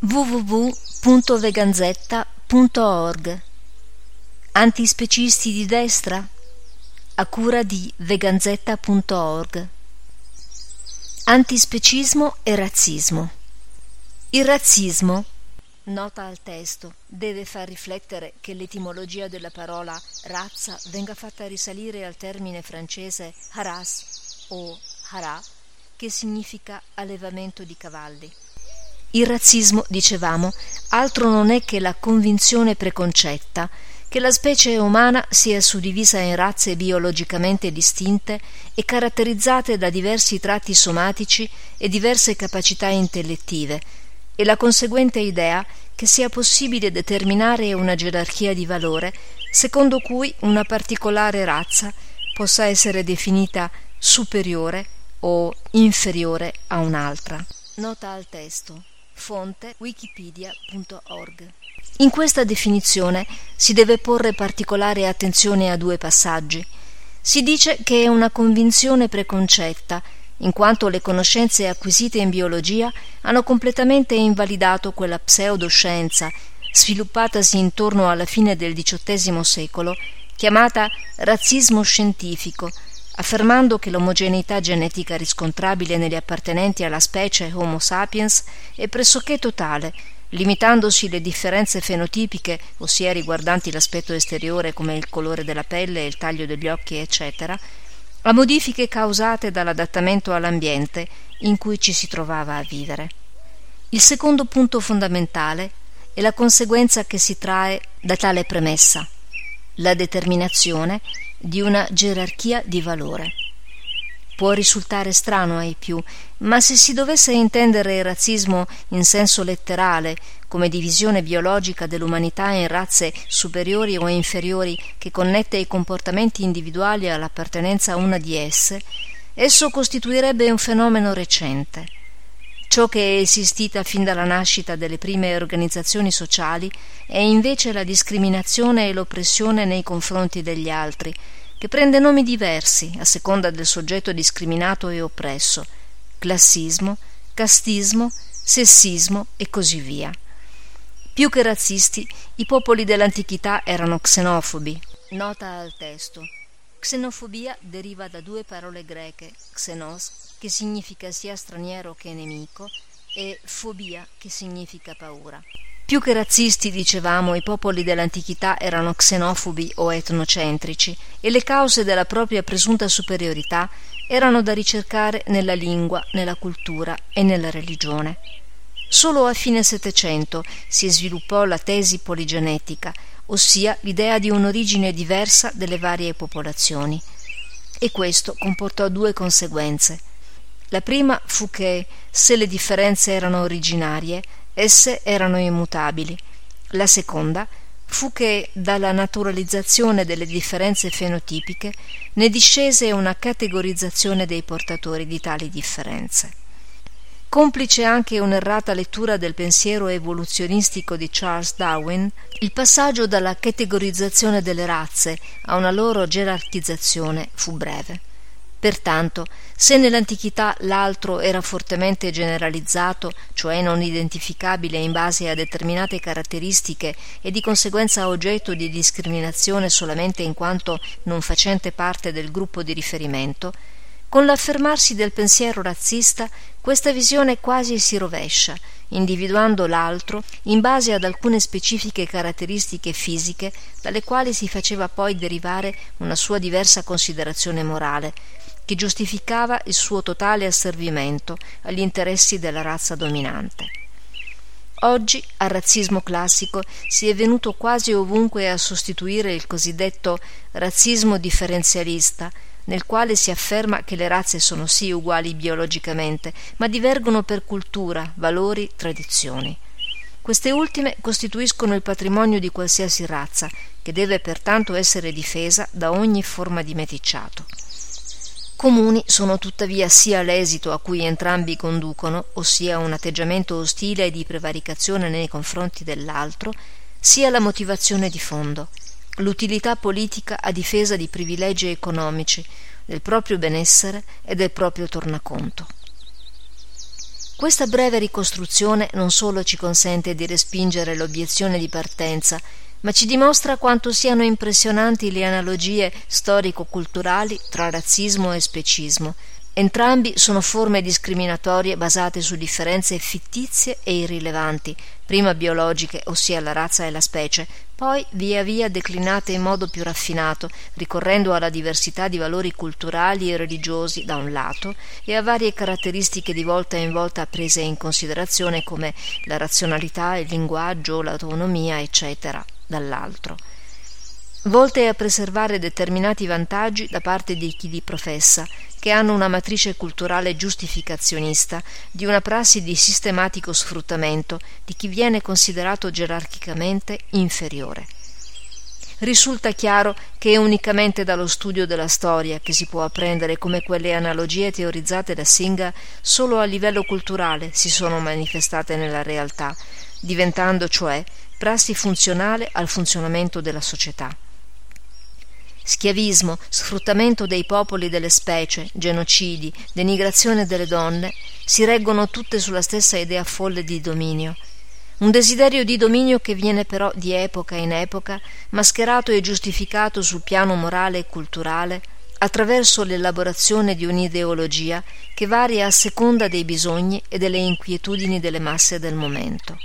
www.veganzetta.org Antispecisti di destra? A cura di veganzetta.org Antispecismo e razzismo Il razzismo, nota al testo, deve far riflettere che l'etimologia della parola razza venga fatta risalire al termine francese haras o hara, che significa allevamento di cavalli. Il razzismo, dicevamo, altro non è che la convinzione preconcetta che la specie umana sia suddivisa in razze biologicamente distinte e caratterizzate da diversi tratti somatici e diverse capacità intellettive, e la conseguente idea che sia possibile determinare una gerarchia di valore secondo cui una particolare razza possa essere definita superiore o inferiore a un'altra. Nota al testo. Fonte wikipedia.org. In questa definizione si deve porre particolare attenzione a due passaggi. Si dice che è una convinzione preconcetta, in quanto le conoscenze acquisite in biologia hanno completamente invalidato quella pseudoscienza sviluppatasi intorno alla fine del XVIII secolo, chiamata razzismo scientifico, affermando che l'omogeneità genetica riscontrabile negli appartenenti alla specie Homo sapiens è pressoché totale, limitandosi le differenze fenotipiche, ossia riguardanti l'aspetto esteriore come il colore della pelle, il taglio degli occhi, eccetera, a modifiche causate dall'adattamento all'ambiente in cui ci si trovava a vivere. Il secondo punto fondamentale è la conseguenza che si trae da tale premessa, la determinazione di una gerarchia di valore. Può risultare strano ai più, ma se si dovesse intendere il razzismo in senso letterale, come divisione biologica dell'umanità in razze superiori o inferiori che connette i comportamenti individuali all'appartenenza a una di esse, esso costituirebbe un fenomeno recente Ciò che è esistita fin dalla nascita delle prime organizzazioni sociali è invece la discriminazione e l'oppressione nei confronti degli altri, che prende nomi diversi a seconda del soggetto discriminato e oppresso, classismo, castismo, sessismo e così via. Più che razzisti, i popoli dell'antichità erano xenofobi. Nota al testo. Xenofobia deriva da due parole greche, xenos che significa sia straniero che nemico, e fobia, che significa paura. Più che razzisti, dicevamo, i popoli dell'antichità erano xenofobi o etnocentrici e le cause della propria presunta superiorità erano da ricercare nella lingua, nella cultura e nella religione. Solo a fine Settecento si sviluppò la tesi poligenetica, ossia l'idea di un'origine diversa delle varie popolazioni. E questo comportò due conseguenze. La prima fu che, se le differenze erano originarie, esse erano immutabili. La seconda fu che dalla naturalizzazione delle differenze fenotipiche ne discese una categorizzazione dei portatori di tali differenze. Complice anche un'errata lettura del pensiero evoluzionistico di Charles Darwin, il passaggio dalla categorizzazione delle razze a una loro gerarchizzazione fu breve. Pertanto, se nell'antichità l'altro era fortemente generalizzato, cioè non identificabile in base a determinate caratteristiche e di conseguenza oggetto di discriminazione solamente in quanto non facente parte del gruppo di riferimento, con l'affermarsi del pensiero razzista questa visione quasi si rovescia, individuando l'altro in base ad alcune specifiche caratteristiche fisiche dalle quali si faceva poi derivare una sua diversa considerazione morale, che giustificava il suo totale asservimento agli interessi della razza dominante. Oggi al razzismo classico si è venuto quasi ovunque a sostituire il cosiddetto razzismo differenzialista, nel quale si afferma che le razze sono sì uguali biologicamente, ma divergono per cultura, valori, tradizioni. Queste ultime costituiscono il patrimonio di qualsiasi razza, che deve pertanto essere difesa da ogni forma di meticciato. Comuni sono tuttavia sia l'esito a cui entrambi conducono, ossia un atteggiamento ostile e di prevaricazione nei confronti dell'altro, sia la motivazione di fondo, l'utilità politica a difesa di privilegi economici, del proprio benessere e del proprio tornaconto. Questa breve ricostruzione non solo ci consente di respingere l'obiezione di partenza, ma ci dimostra quanto siano impressionanti le analogie storico-culturali tra razzismo e specismo, Entrambi sono forme discriminatorie basate su differenze fittizie e irrilevanti, prima biologiche, ossia la razza e la specie, poi via via declinate in modo più raffinato, ricorrendo alla diversità di valori culturali e religiosi da un lato e a varie caratteristiche di volta in volta prese in considerazione come la razionalità, il linguaggio, l'autonomia, eccetera, dall'altro. Volte a preservare determinati vantaggi da parte di chi li professa, che hanno una matrice culturale giustificazionista di una prassi di sistematico sfruttamento di chi viene considerato gerarchicamente inferiore. Risulta chiaro che è unicamente dallo studio della storia che si può apprendere come quelle analogie teorizzate da Singa solo a livello culturale si sono manifestate nella realtà, diventando cioè prassi funzionale al funzionamento della società schiavismo, sfruttamento dei popoli delle specie, genocidi, denigrazione delle donne, si reggono tutte sulla stessa idea folle di dominio. Un desiderio di dominio che viene però di epoca in epoca mascherato e giustificato sul piano morale e culturale attraverso l'elaborazione di un'ideologia che varia a seconda dei bisogni e delle inquietudini delle masse del momento.